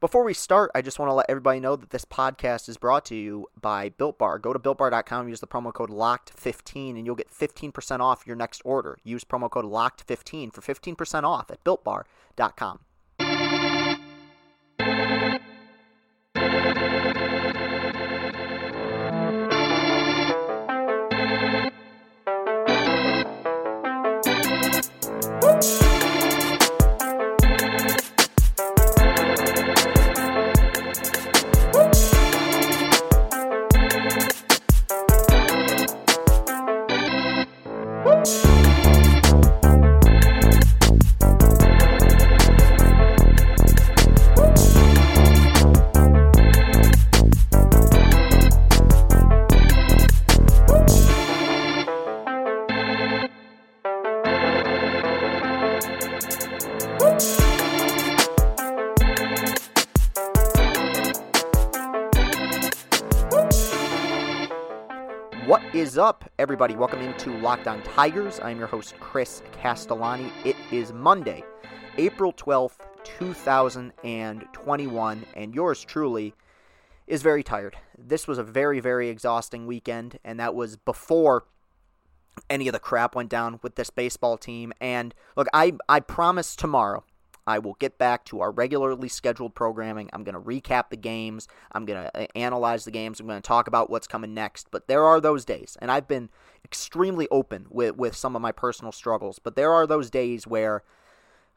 Before we start, I just want to let everybody know that this podcast is brought to you by Built Bar. Go to builtbar.com, use the promo code LOCKED15, and you'll get 15% off your next order. Use promo code LOCKED15 for 15% off at builtbar.com. What is up, everybody? Welcome into Locked On Tigers. I'm your host, Chris Castellani. It is Monday, April 12th, 2021, and yours truly is very tired. This was a very, very exhausting weekend, and that was before any of the crap went down with this baseball team. And look, I, I promise tomorrow I will get back to our regularly scheduled programming. I'm going to recap the games. I'm going to uh, analyze the games. I'm going to talk about what's coming next. But there are those days, and I've been extremely open with, with some of my personal struggles. But there are those days where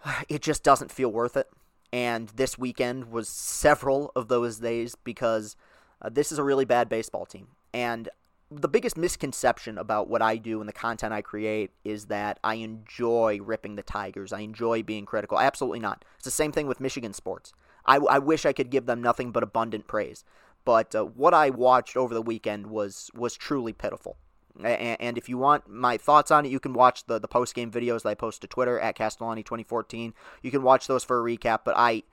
it just doesn't feel worth it. And this weekend was several of those days because uh, this is a really bad baseball team. And the biggest misconception about what I do and the content I create is that I enjoy ripping the Tigers. I enjoy being critical. Absolutely not. It's the same thing with Michigan sports. I, I wish I could give them nothing but abundant praise. But uh, what I watched over the weekend was was truly pitiful. And, and if you want my thoughts on it, you can watch the, the post game videos that I post to Twitter at Castellani2014. You can watch those for a recap. But I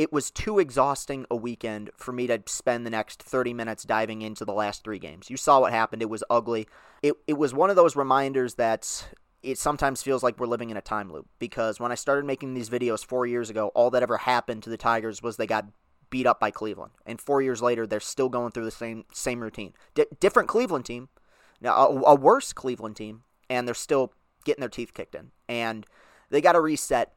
it was too exhausting a weekend for me to spend the next 30 minutes diving into the last three games. You saw what happened. It was ugly. It, it was one of those reminders that it sometimes feels like we're living in a time loop because when I started making these videos four years ago, all that ever happened to the Tigers was they got beat up by Cleveland. And four years later, they're still going through the same same routine. D- different Cleveland team, now a, a worse Cleveland team, and they're still getting their teeth kicked in. And they got to reset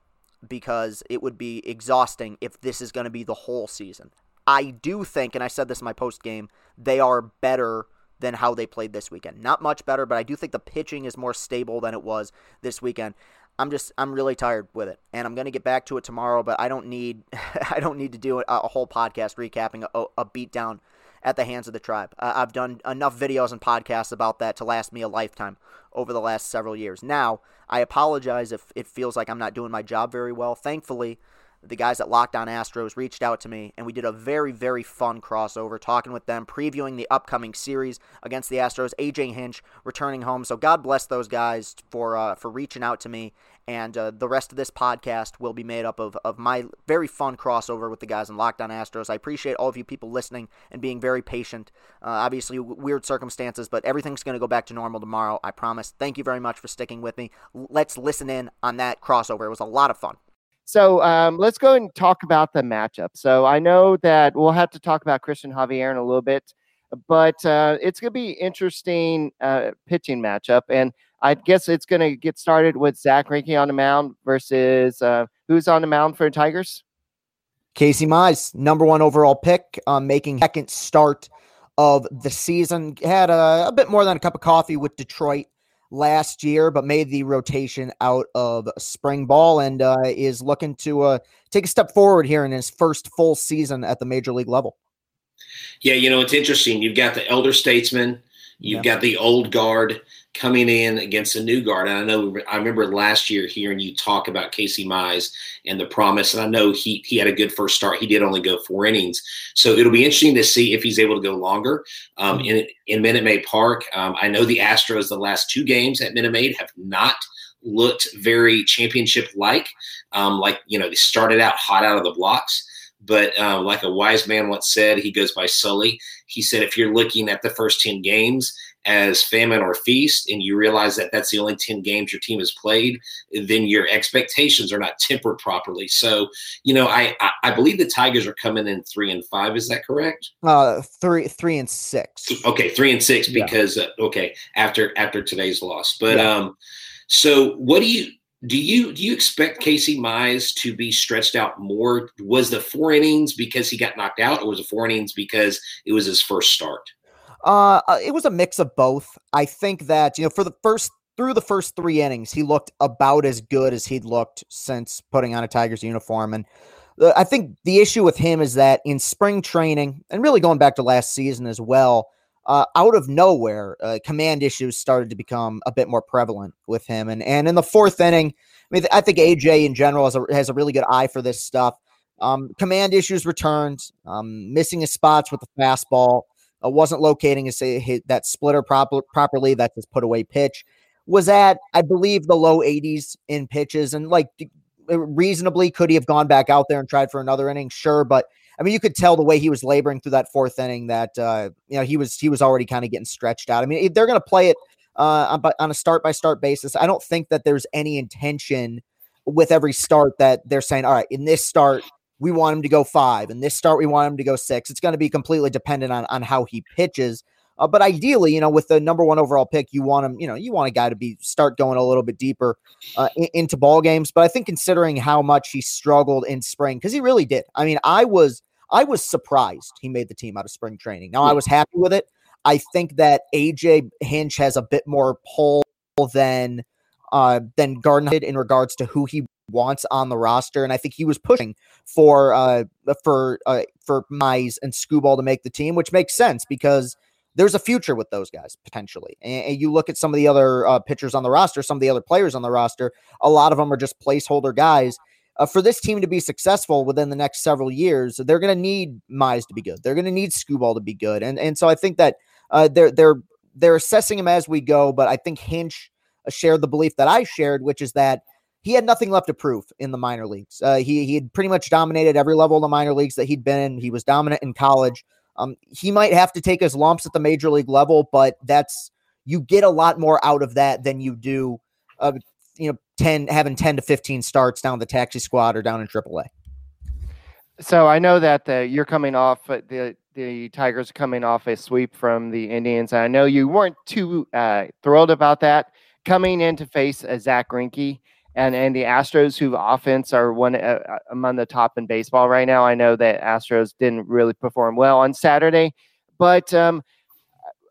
because it would be exhausting if this is going to be the whole season. I do think, and I said this in my post game, they are better than how they played this weekend. Not much better, but I do think the pitching is more stable than it was this weekend. I'm just I'm really tired with it, and I'm gonna get back to it tomorrow. But I don't need I don't need to do a, a whole podcast recapping a, a beatdown at the hands of the tribe. Uh, I've done enough videos and podcasts about that to last me a lifetime over the last several years. Now, I apologize if it feels like I'm not doing my job very well. Thankfully, the guys at Locked On Astros reached out to me, and we did a very, very fun crossover, talking with them, previewing the upcoming series against the Astros. AJ Hinch returning home, so God bless those guys for uh, for reaching out to me. And uh, the rest of this podcast will be made up of, of my very fun crossover with the guys in Locked On Astros. I appreciate all of you people listening and being very patient. Uh, obviously, weird circumstances, but everything's going to go back to normal tomorrow. I promise. Thank you very much for sticking with me. Let's listen in on that crossover. It was a lot of fun. So um, let's go and talk about the matchup. So I know that we'll have to talk about Cristian Javier in a little bit, but uh, it's going to be interesting uh, pitching matchup, and I guess it's going to get started with Zack Greinke on the mound versus uh, who's on the mound for the Tigers. Casey Mize, number one overall pick, um, making second start of the season. Had a, a bit more than a cup of coffee with Detroit last year, but made the rotation out of spring ball and uh, is looking to uh, take a step forward here in his first full season at the major league level. Yeah, you know, it's interesting. You've got the elder statesman, you've yeah. got the old guard coming in against a new guard. And I know I remember last year hearing you talk about Casey Mize and the promise. And I know he he had a good first start. He did only go four innings, so it'll be interesting to see if he's able to go longer um, mm-hmm. in in Minute Maid Park. Um, I know the Astros the last two games at Minute Maid have not looked very championship like. Um, like you know they started out hot out of the blocks. But uh, like a wise man once said, he goes by Sully. He said, if you're looking at the first 10 games, as famine or feast, and you realize that that's the only 10 games your team has played, then your expectations are not tempered properly. So, you know, I, I, I believe the Tigers are coming in three and five. Is that correct? Uh, three, three and six. Okay. Three and six because, yeah. uh, okay, after, after today's loss. But, yeah. um, so what do you, do you do you expect Casey Mize to be stretched out more? Was the four innings because he got knocked out, or was the four innings because it was his first start? Uh, uh, it was a mix of both. I think that you know for the first through the first three innings, he looked about as good as he'd looked since putting on a Tigers uniform. And uh, I think the issue with him is that in spring training, and really going back to last season as well, uh, out of nowhere, uh, command issues started to become a bit more prevalent with him. And and in the fourth inning, I mean, I think AJ in general has a, has a really good eye for this stuff. Um, command issues returned, um, missing his spots with the fastball, uh, wasn't locating his, his that splitter proper, properly. That's his put away pitch. Was at, I believe, the low 80s in pitches. And like uh, reasonably, could he have gone back out there and tried for another inning? Sure. But I mean, you could tell the way he was laboring through that fourth inning that uh, you know he was he was already kind of getting stretched out. I mean, they're going to play it uh, on a start by start basis. I don't think that there's any intention with every start that they're saying, all right, in this start we want him to go five, and this start we want him to go six. It's going to be completely dependent on on how he pitches. Uh, but ideally, you know, with the number one overall pick, you want him, you know, you want a guy to be start going a little bit deeper uh, in, into ball games. But I think considering how much he struggled in spring, because he really did. I mean, I was I was surprised he made the team out of spring training. Now I was happy with it. I think that AJ Hinch has a bit more pull than uh, than Gardner did in regards to who he wants on the roster, and I think he was pushing for uh, for uh, for Mize and Skubal to make the team, which makes sense because there's a future with those guys potentially. And, and you look at some of the other uh, pitchers on the roster, some of the other players on the roster, a lot of them are just placeholder guys. Uh, for this team to be successful within the next several years, they're going to need Mize to be good. They're going to need Skubal to be good, and and so I think that uh, they're they're they're assessing him as we go. But I think Hinch uh, shared the belief that I shared, which is that he had nothing left to prove in the minor leagues. Uh, he he had pretty much dominated every level of the minor leagues that he'd been in. He was dominant in college. Um, he might have to take his lumps at the major league level, but that's you get a lot more out of that than you do, uh, you know, ten having ten to fifteen starts down the taxi squad or down in AAA. So I know that uh, you're coming off uh, the the Tigers coming off a sweep from the Indians. I know you weren't too uh, thrilled about that coming in to face a Zack Greinke and and the Astros, who offense are one uh, uh, among the top in baseball right now. I know that Astros didn't really perform well on Saturday, but um,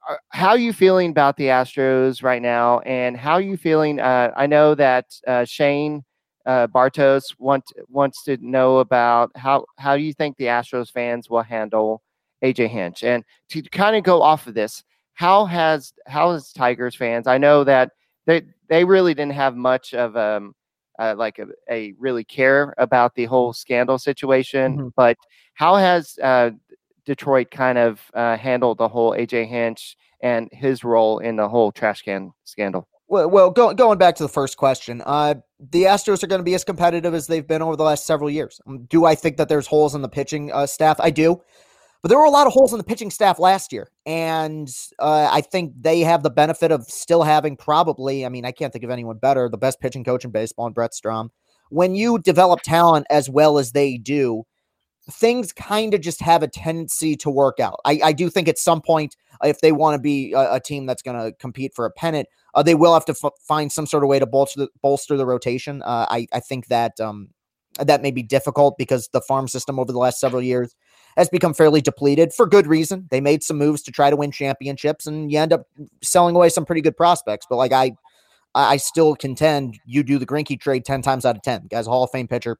uh, how are you feeling about the Astros right now? And how are you feeling? Uh, I know that uh, Shane uh, Bartos want, wants to know about how how do you think the Astros fans will handle AJ Hinch? And to kind of go off of this, how has how has Tigers fans? I know that they they really didn't have much of um uh, like a, a, really care about the whole scandal situation. Mm-hmm. But how has uh, Detroit kind of uh, handled the whole AJ Hinch and his role in the whole trash can scandal? Well, well go, going back to the first question, uh, the Astros are going to be as competitive as they've been over the last several years. Um, do I think that there's holes in the pitching uh, staff? I do. But there were a lot of holes in the pitching staff last year. And uh, I think they have the benefit of still having probably, I mean, I can't think of anyone better, the best pitching coach in baseball, and Brent Strom. When you develop talent as well as they do, things kind of just have a tendency to work out. I, I do think at some point, if they want to be a, a team that's going to compete for a pennant, uh, they will have to f- find some sort of way to bolster the, bolster the rotation. Uh, I, I think that um, that may be difficult because the farm system over the last several years has become fairly depleted for good reason. They made some moves to try to win championships, and you end up selling away some pretty good prospects. But like I, I still contend you do the Greinke trade ten times out of ten. Guy's Hall of Fame pitcher,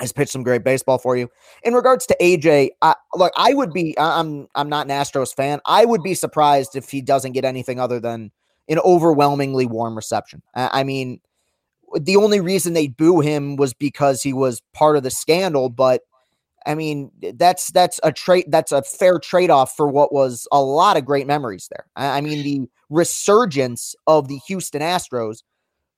has pitched some great baseball for you. In regards to AJ, I, look, I would be. I'm I'm not an Astros fan. I would be surprised if he doesn't get anything other than an overwhelmingly warm reception. I, I mean. The only reason they boo him was because he was part of the scandal, but I mean, that's that's a trade that's a fair trade-off for what was a lot of great memories there. I, I mean, the resurgence of the Houston Astros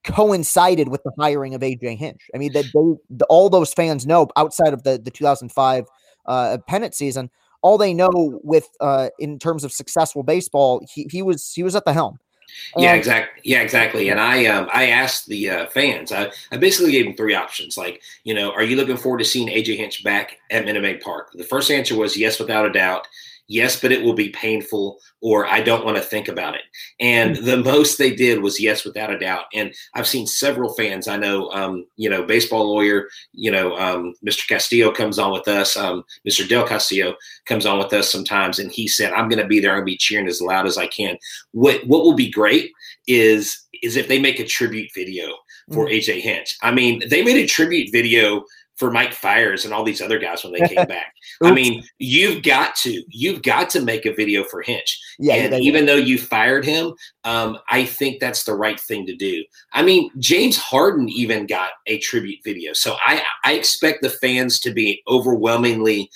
coincided with the hiring of AJ Hinch. I mean, that they, the, all those fans know outside of the the 2005 uh, pennant season, all they know with uh, in terms of successful baseball, he, he was he was at the helm. Yeah, exactly. Yeah, exactly. And I um I asked the uh, fans. I, I basically gave them three options. Like, you know, are you looking forward to seeing AJ Hinch back at Minute Maid Park? The first answer was yes, without a doubt yes, but it will be painful, or I don't want to think about it. And hmm. the most they did was yes, without a doubt. And I've seen several fans. I know, um, you know, baseball lawyer, you know, um, Mr. Castillo comes on with us. Um, Mr. Del Castillo comes on with us sometimes, and he said, "I'm going to be there. To be cheering as loud as I can." What What will be great is is if they make a tribute video for mm-hmm. AJ Hinch. I mean, they made a tribute video for Mike Fiers and all these other guys when they came back. I mean, you've got to, you've got to make a video for Hinch. Yeah, and even though you fired him, um, I think that's the right thing to do. I mean, James Harden even got a tribute video, so I I expect the fans to be overwhelmingly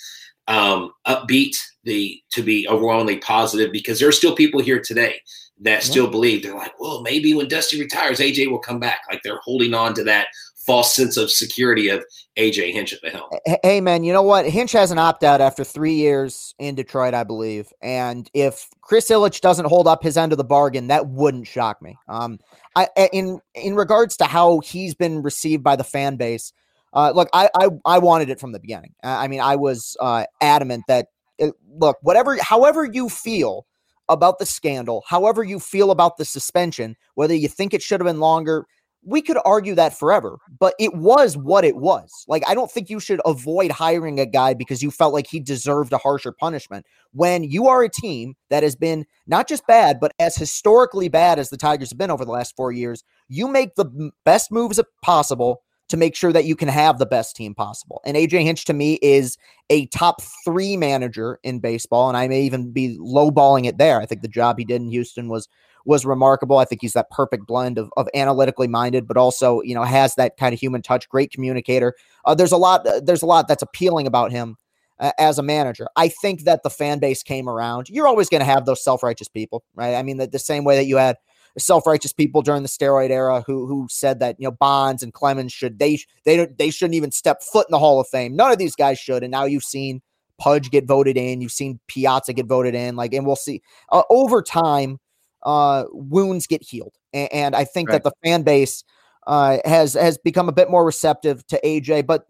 um, upbeat, the to be overwhelmingly positive because there are still people here today that still believe they're like, well, maybe when Dusty retires, AJ will come back. Like they're holding on to that false sense of security of AJ Hinch at the helm. Hey, man, you know what? Hinch has an opt out after three years in Detroit, I believe. And if Chris Ilitch doesn't hold up his end of the bargain, that wouldn't shock me. Um, I in in regards to how he's been received by the fan base. Uh, look, I, I I wanted it from the beginning. I mean, I was uh, adamant that it, look, whatever, however you feel about the scandal, however you feel about the suspension, whether you think it should have been longer, we could argue that forever, but it was what it was. Like, I don't think you should avoid hiring a guy because you felt like he deserved a harsher punishment. When you are a team that has been not just bad, but as historically bad as the Tigers have been over the last four years, you make the best moves possible to make sure that you can have the best team possible. And AJ Hinch to me is a top three manager in baseball, and I may even be lowballing it there. I think the job he did in Houston was was remarkable. I think he's that perfect blend of, of analytically minded, but also, you know, has that kind of human touch, great communicator. Uh, there's a lot, uh, there's a lot that's appealing about him uh, as a manager. I think that the fan base came around. You're always going to have those self-righteous people, right? I mean, the, the same way that you had self-righteous people during the steroid era who who said that you know Bonds and Clemens should they they they shouldn't even step foot in the Hall of Fame. None of these guys should. And now you've seen Pudge get voted in. You've seen Piazza get voted in. Like, and we'll see uh, over time uh, wounds get healed. And, and I think right. that the fan base uh, has has become a bit more receptive to AJ. But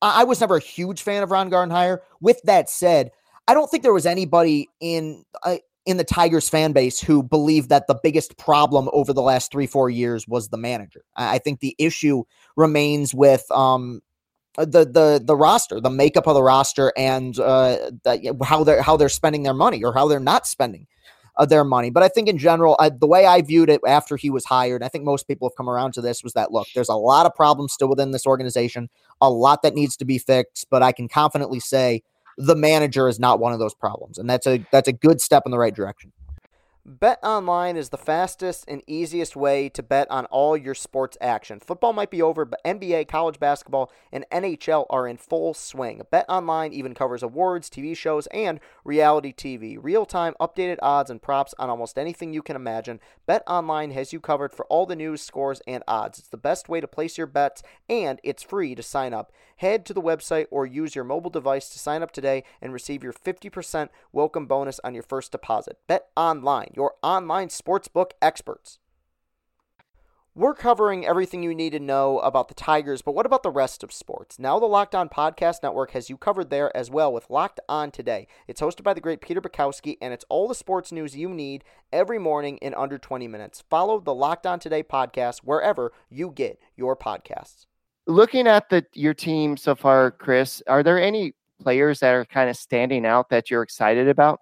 I, I was never a huge fan of Ron Gardenhire. With that said, I don't think there was anybody in uh, in the Tigers fan base who believed that the biggest problem over the last three four years was the manager. I, I think the issue remains with um, the the the roster, the makeup of the roster, and uh, the, how they're how they're spending their money or how they're not spending of their money. But I think in general, I, the way I viewed it after he was hired, I think most people have come around to this was that look, there's a lot of problems still within this organization, a lot that needs to be fixed. But I can confidently say the manager is not one of those problems, and that's a that's a good step in the right direction. Bet online is the fastest and easiest way to bet on all your sports action. Football might be over, but NBA, college basketball, and NHL are in full swing. Bet online even covers awards, TV shows, and reality TV. Real time, updated odds and props on almost anything you can imagine. Bet online has you covered for all the news, scores, and odds. It's the best way to place your bets, and it's free to sign up. Head to the website or use your mobile device to sign up today and receive your 50% welcome bonus on your first deposit. Bet online your online sportsbook experts. We're covering everything you need to know about the Tigers, but what about the rest of sports? Now, the Locked On Podcast Network has you covered there as well with Locked On Today. It's hosted by the great Peter Bukowski, and it's all the sports news you need every morning in under 20 minutes. Follow the Locked On Today podcast wherever you get your podcasts. Looking at the your team so far, Chris, are there any players that are kind of standing out that you're excited about?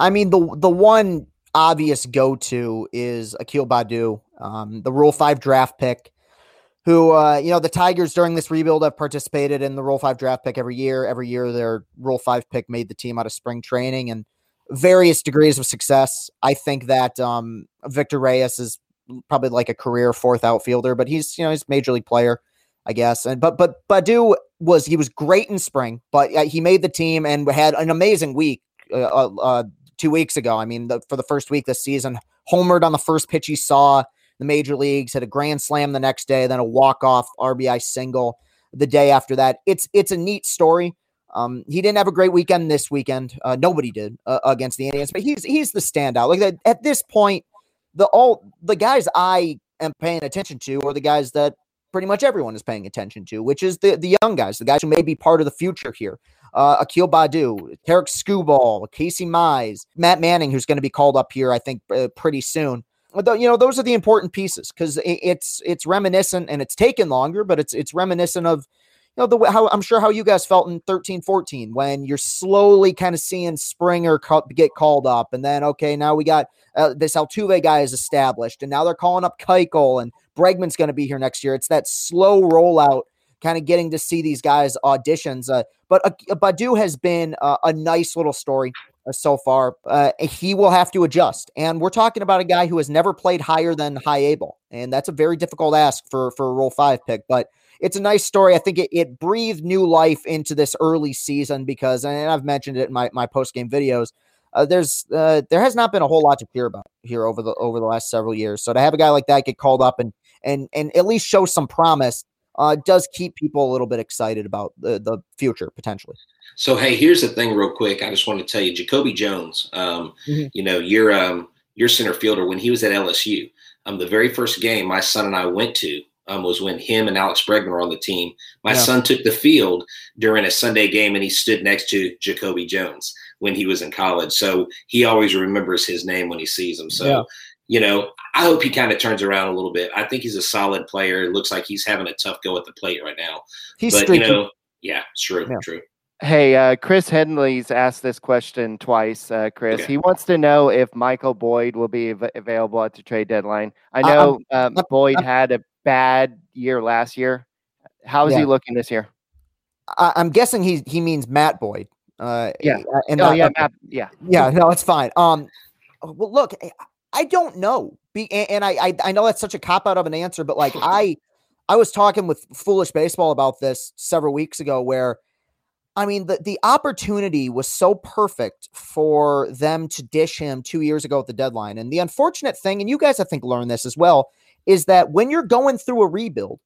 I mean, the the one obvious go to is Akil Baddoo, um, the Rule Five draft pick. Who uh, you know the Tigers during this rebuild have participated in the Rule Five draft pick every year. Every year, their Rule Five pick made the team out of spring training and various degrees of success. I think that um, Victor Reyes is probably like a career fourth outfielder, but he's you know he's major league player, I guess. And but but Baddoo was he was great in spring, but uh, he made the team and had an amazing week uh, uh, uh two weeks ago. I mean, the, for the first week this season, homered on the first pitch he saw the major leagues, had a grand slam the next day, then a walk off RBI single the day after that. It's it's a neat story. Um, he didn't have a great weekend this weekend. Uh, nobody did uh, against the Indians, but he's he's the standout. Like at this point, the all the guys I am paying attention to are the guys that pretty much everyone is paying attention to, which is the the young guys, the guys who may be part of the future here. Uh, Akil Baddoo, Tarek Skubal, Casey Mize, Matt Manning, who's going to be called up here, I think, uh, pretty soon. You know, those are the important pieces because it's it's reminiscent and it's taken longer, but it's it's reminiscent of know the how I'm sure how you guys felt in 13 14 when you're slowly kind of seeing Springer get called up and then okay now we got uh, this Altuve guy is established and now they're calling up Keuchel and Bregman's going to be here next year. It's that slow rollout kind of getting to see these guys auditions uh, but uh, Baddoo has been uh, a nice little story uh, so far uh, he will have to adjust and we're talking about a guy who has never played higher than high able and that's a very difficult ask for for a Rule 5 pick but it's a nice story. I think it, it breathed new life into this early season because, and I've mentioned it in my, my post game videos. Uh, there's uh, there has not been a whole lot to hear about here over the over the last several years. So to have a guy like that get called up and and and at least show some promise uh, does keep people a little bit excited about the the future potentially. So hey, here's the thing, real quick. I just want to tell you, Jacoby Jones. Um, mm-hmm. You know, your um, your center fielder when he was at LSU. Um, the very first game my son and I went to um, was when him and Alex Bregman were on the team. My yeah. son took the field during a Sunday game and he stood next to Jacoby Jones when he was in college. So he always remembers his name when he sees him. So, yeah. you know, I hope he kind of turns around a little bit. I think he's a solid player. It looks like he's having a tough go at the plate right now. He's but, streaky. you know, yeah, true, yeah. true. Hey, uh, Chris Henley's asked this question twice. Uh, Chris, okay. he wants to know if Michael Boyd will be av- available at the trade deadline. I know um, Boyd had a bad year last year. How is yeah. he looking this year? I, am guessing he he means Matt Boyd. Uh, yeah. And oh, yeah, Matt, yeah, yeah. No, it's fine. Um, well, look, I don't know, Be, and I, I I know that's such a cop out of an answer, but like I I was talking with Foolish Baseball about this several weeks ago, where I mean the the opportunity was so perfect for them to dish him two years ago at the deadline, and the unfortunate thing, and you guys I think learned this as well, is that when you're going through a rebuild,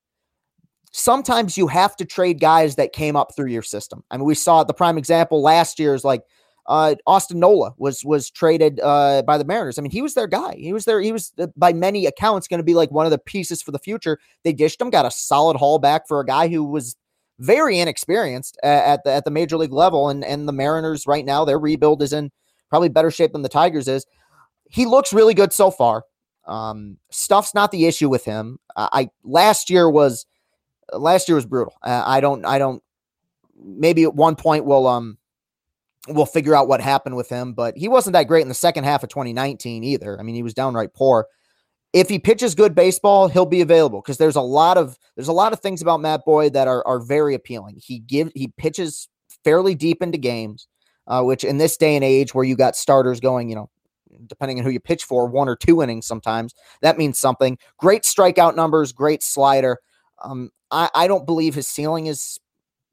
sometimes you have to trade guys that came up through your system. I mean, we saw the prime example last year is like uh, Austin Nola was was traded uh, by the Mariners. I mean, he was their guy. He was there. He was uh, by many accounts going to be like one of the pieces for the future. They dished him, got a solid haul back for a guy who was very inexperienced at the at the major league level. And and the Mariners right now, their rebuild is in probably better shape than the Tigers is. He looks really good so far. Um, stuff's not the issue with him. Uh, I last year was last year was brutal. Uh, I don't I don't maybe at one point we'll um we'll figure out what happened with him, but he wasn't that great in the second half of 2019 either. I mean, he was downright poor. If he pitches good baseball, he'll be available because there's a lot of there's a lot of things about Matt Boyd that are are very appealing. He give he pitches fairly deep into games, uh, which in this day and age where you got starters going, you know, depending on who you pitch for, one or two innings sometimes. That means something. Great strikeout numbers, great slider. Um, I, I don't believe his ceiling is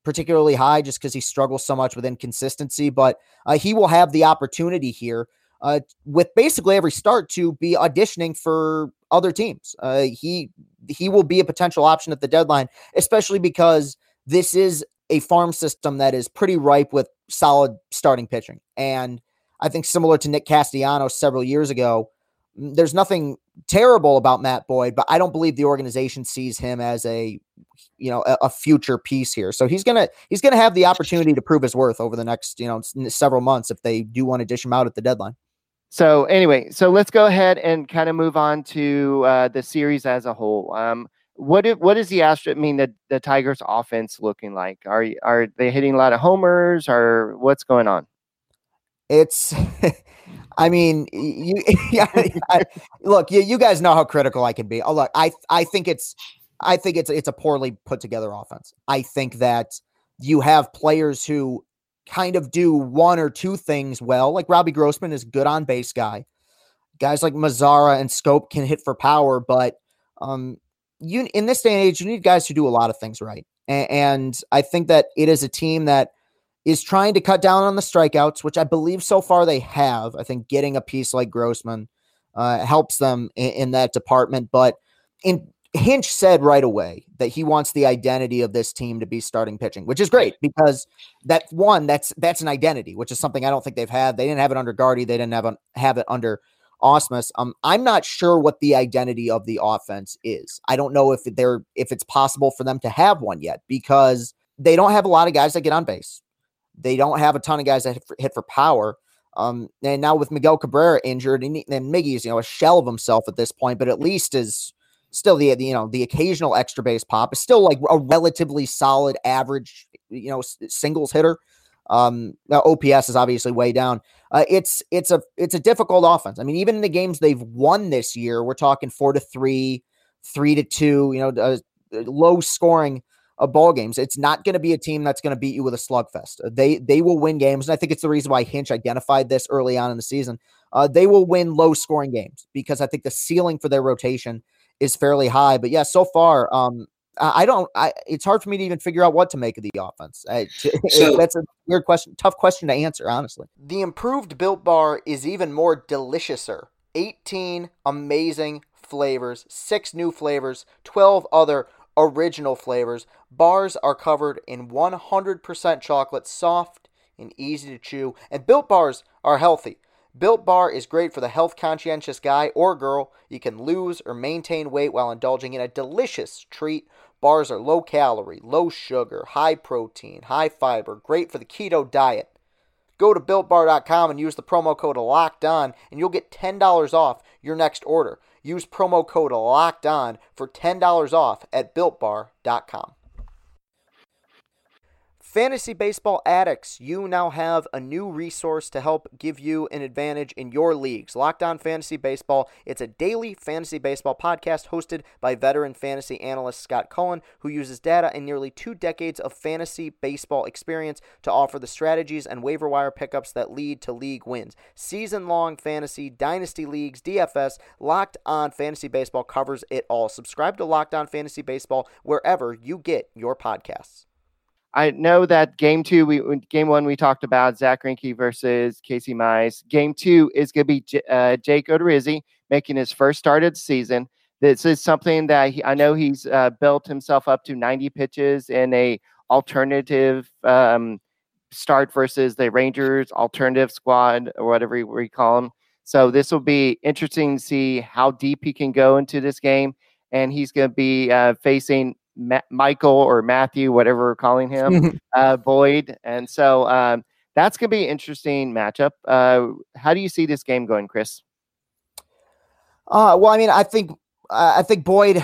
particularly high just because he struggles so much with inconsistency, but uh, he will have the opportunity here uh, with basically every start to be auditioning for other teams. Uh, he he will be a potential option at the deadline, especially because this is a farm system that is pretty ripe with solid starting pitching. And I think similar to Nick Castellanos several years ago. Mm, there's nothing terrible about Matt Boyd, but I don't believe the organization sees him as a you know a, a, future piece here. So he's gonna he's gonna have the opportunity to prove his worth over the next you know several months if they do want to dish him out at the deadline. So anyway, so let's go ahead and kind of move on to uh, the series as a whole. Um, what if, what is the Astro? Mean, the, the Tigers' offense looking like? Are are they hitting a lot of homers, or what's going on? It's, I mean, you, yeah, I, look, you, you guys know how critical I can be. Oh, look, I, I think it's, I think it's, it's a poorly put together offense. I think that you have players who kind of do one or two things well. Like Robbie Grossman is good on base guy. Guys like Mazara and Schoop can hit for power, but um, you in this day and age, you need guys who do a lot of things right. And, and I think that it is a team that is trying to cut down on the strikeouts, which I believe so far they have. I think getting a piece like Grossman uh, helps them in, in, that department. But in Hinch said right away that he wants the identity of this team to be starting pitching, which is great because that one that's that's an identity, which is something I don't think they've had. They didn't have it under Gardy, they didn't have have it under Ausmus. Um, I'm not sure what the identity of the offense is. I don't know if they're if it's possible for them to have one yet because they don't have a lot of guys that get on base. They don't have a ton of guys that hit for, hit for power. Um, and now with Miguel Cabrera injured, and, and Miggy's you know a shell of himself at this point, but at least is still the, the you know the occasional extra base pop is still like a relatively solid average you know singles hitter. Um, OPS is obviously way down. Uh, it's it's a it's a difficult offense. I mean, even in the games they've won this year, we're talking four to three, three to two. You know, uh, low scoring of ball games. It's not going to be a team that's going to beat you with a slugfest. Uh, they they will win games, and I think it's the reason why Hinch identified this early on in the season. Uh, they will win low scoring games because I think the ceiling for their rotation is fairly high. But yeah, so far, um, I don't. I it's hard for me to even figure out what to make of the offense. I, so, that's a weird question, tough question to answer, honestly. The improved Built Bar is even more deliciouser. 18 amazing flavors, six new flavors, 12 other original flavors. Bars are covered in 100% chocolate, soft and easy to chew, and Built Bars are healthy. Built Bar is great for the health conscientious guy or girl. You can lose or maintain weight while indulging in a delicious treat. Bars are low calorie, low sugar, high protein, high fiber, great for the keto diet. Go to builtbar.com and use the promo code LOCKED ON, and you'll get $10 off your next order. Use promo code LOCKED ON for $10 off at builtbar.com. Fantasy baseball addicts, you now have a new resource to help give you an advantage in your leagues. Locked On Fantasy Baseball. It's a daily fantasy baseball podcast hosted by veteran fantasy analyst Scott Cullen, who uses data and nearly two decades of fantasy baseball experience to offer the strategies and waiver wire pickups that lead to league wins. Season long fantasy, dynasty leagues, DFS, Locked On Fantasy Baseball covers it all. Subscribe to Locked On Fantasy Baseball wherever you get your podcasts. I know that game two, we game one we talked about Zack Greinke versus Casey Mize. Game two is going to be J- uh, Jake Odorizzi making his first start of the season. This is something that he, I know he's uh, built himself up to 90 pitches in a alternative um, start versus the Rangers alternative squad or whatever we call them. So this will be interesting to see how deep he can go into this game. And he's going to be uh, facing Ma- Michael or Matthew, whatever we're calling him, uh, Boyd. And so um, that's going to be an interesting matchup. Uh, how do you see this game going, Chris? Uh, well, I mean, I think I think Boyd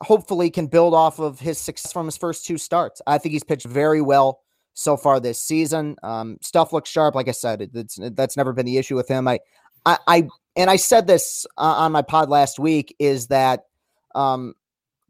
hopefully can build off of his success from his first two starts. I think he's pitched very well so far this season. Um, stuff looks sharp. Like I said, it, it's, that's never been the issue with him. I, I, I and I said this uh, on my pod last week is that um,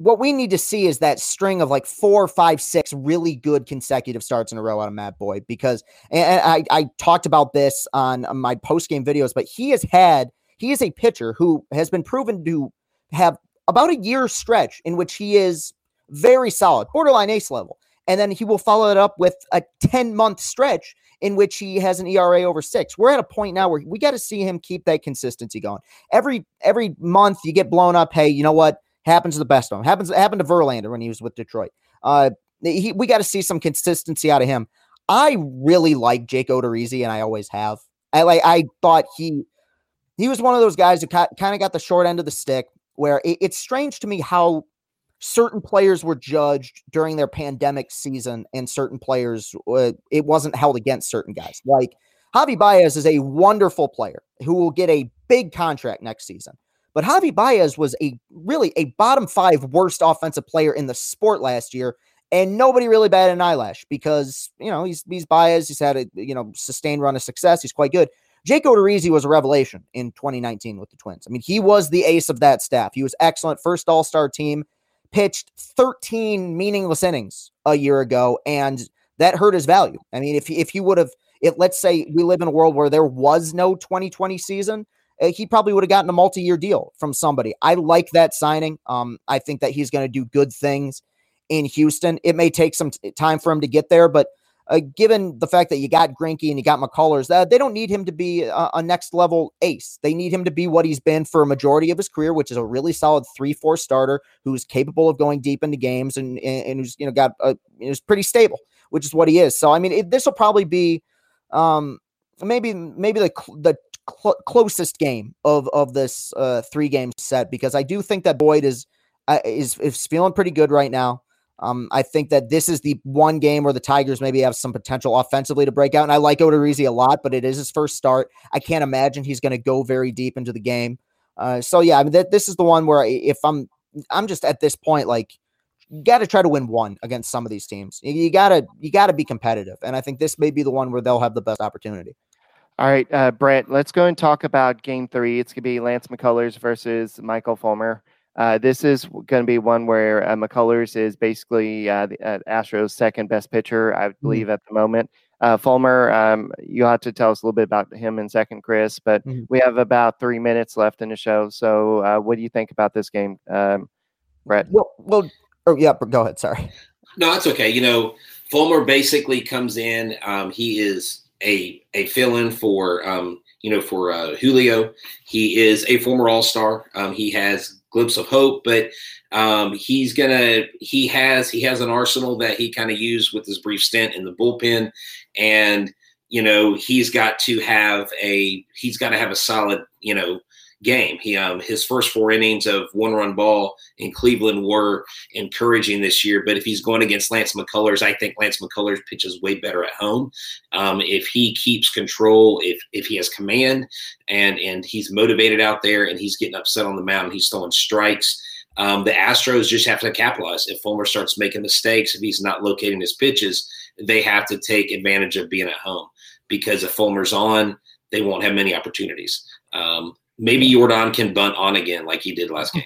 what we need to see is that string of like four, five, six really good consecutive starts in a row out of Matt Boyd because and I, I talked about this on my post game videos, but he has had he is a pitcher who has been proven to have about a year stretch in which he is very solid, borderline ace level. And then he will follow it up with a 10 month stretch in which he has an ERA over six. We're at a point now where we got to see him keep that consistency going. Every every month you get blown up. Hey, you know what? Happens to the best of them. Happens happened to Verlander when he was with Detroit. Uh, he, we got to see some consistency out of him. I really like Jake Odorizzi, and I always have. I like. I thought he he was one of those guys who kind of got the short end of the stick. Where it, it's strange to me how certain players were judged during their pandemic season, and certain players uh, it wasn't held against certain guys. Like Javi Baez is a wonderful player who will get a big contract next season. But Javi Baez was a really a bottom five worst offensive player in the sport last year, and nobody really batted an eyelash because you know he's he's Baez. He's had a you know sustained run of success. He's quite good. Jake Odorizzi was a revelation in 2019 with the Twins. I mean, he was the ace of that staff. He was excellent. First All Star team, pitched 13 meaningless innings a year ago, and that hurt his value. I mean, if if he would have, it let's say we live in a world where there was no 2020 season, he probably would have gotten a multi-year deal from somebody. I like that signing. Um, I think that he's going to do good things in Houston. It may take some t- time for him to get there, but uh, given the fact that you got Greinke and you got McCullers, that they don't need him to be a, a, next level ace. They need him to be what he's been for a majority of his career, which is a really solid three four starter who's capable of going deep into games and and, and who's you know got a, is pretty stable, which is what he is. So I mean, this will probably be um, maybe maybe the the cl- closest game of of this uh, three game set because I do think that Boyd is uh, is is feeling pretty good right now. Um, I think that this is the one game where the Tigers maybe have some potential offensively to break out. And I like Odorizzi a lot, but it is his first start. I can't imagine he's going to go very deep into the game. Uh, so yeah, I mean, th- this is the one where if I'm, I'm just at this point like, you got to try to win one against some of these teams. You gotta, you gotta be competitive, and I think this may be the one where they'll have the best opportunity. All right, uh, Brett, let's go and talk about Game Three. It's gonna be Lance McCullers versus Michael Fulmer. Uh, this is going to be one where uh, McCullers is basically uh, the uh, Astros' second best pitcher, I mm-hmm. believe, mm-hmm. at the moment. Uh, Fulmer, um, you have to tell us a little bit about him in second, Chris. But mm-hmm. we have about three minutes left in the show. So, uh, what do you think about this game, um, Brett? Well, well, oh, yeah, go ahead. Sorry. No, it's okay. You know, Fulmer basically comes in. Um, he is a a fill in for um, you know for uh, Julio. He is a former All Star. Um, he has glimpse of hope, but um, he's gonna he has he has an arsenal that he kind of used with his brief stint in the bullpen, and you know he's got to have a he's got to have a solid you know game. He um his first four innings of one run ball in Cleveland were encouraging this year. But if he's going against Lance McCullers, I think Lance McCullers pitches way better at home. Um, if he keeps control, if if he has command and and he's motivated out there and he's getting upset on the mound, he's throwing strikes. Um, the Astros just have to capitalize. If Fulmer starts making mistakes, if he's not locating his pitches, they have to take advantage of being at home because if Fulmer's on, they won't have many opportunities. Um, maybe Jordan can bunt on again like he did last game.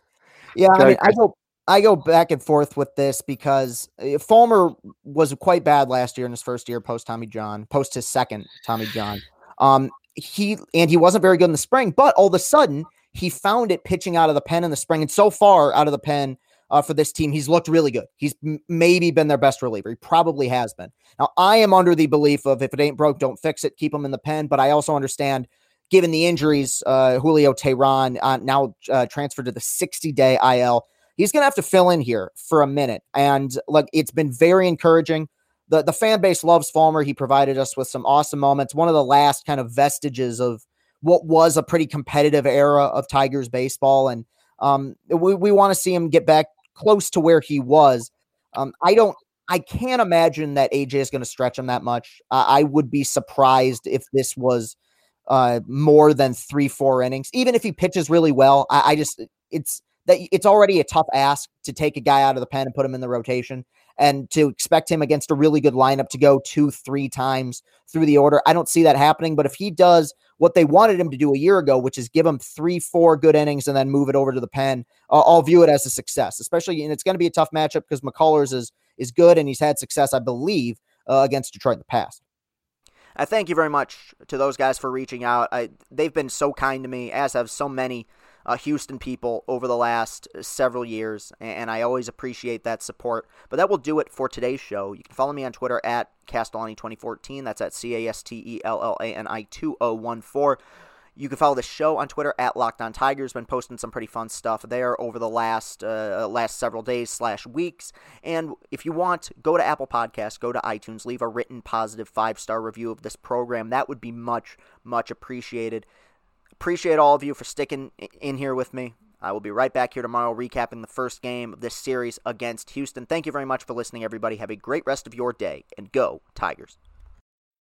yeah, I mean, I go I go back and forth with this because uh, Fulmer was quite bad last year in his first year post Tommy John, post his second Tommy John. Um, he and he wasn't very good in the spring, but all of a sudden he found it pitching out of the pen in the spring, and so far out of the pen uh, for this team, he's looked really good. He's m- maybe been their best reliever. He probably has been. Now I am under the belief of if it ain't broke, don't fix it. Keep him in the pen, but I also understand given the injuries, uh, Julio Teheran uh, now uh, transferred to the 60 day IL. He's going to have to fill in here for a minute. And look, it's been very encouraging. The, the fan base loves Fulmer. He provided us with some awesome moments. One of the last kind of vestiges of what was a pretty competitive era of Tigers baseball. And um, we, we want to see him get back close to where he was. Um, I don't I can't imagine that AJ is going to stretch him that much. Uh, I would be surprised if this was uh, more than three, four innings. Even if he pitches really well, I, I just it's that it's already a tough ask to take a guy out of the pen and put him in the rotation and to expect him against a really good lineup to go two, three times through the order. I don't see that happening. But if he does what they wanted him to do a year ago, which is give him three, four good innings and then move it over to the pen, uh, I'll view it as a success. Especially, and it's going to be a tough matchup because McCullers is is good and he's had success, I believe, uh, against Detroit in the past. I thank you very much to those guys for reaching out. I, they've been so kind to me, as have so many uh, Houston people over the last several years, and I always appreciate that support. But that will do it for today's show. You can follow me on Twitter at Castellani2014. That's at C A S T E L L A N I 2014. You can follow the show on Twitter at Locked On Tigers. Been posting some pretty fun stuff there over the last uh, last several days slash weeks. And if you want, go to Apple Podcasts, go to iTunes, leave a written positive five star review of this program. That would be much much appreciated. Appreciate all of you for sticking in here with me. I will be right back here tomorrow recapping the first game of this series against Houston. Thank you very much for listening, everybody. Have a great rest of your day, and go, Tigers.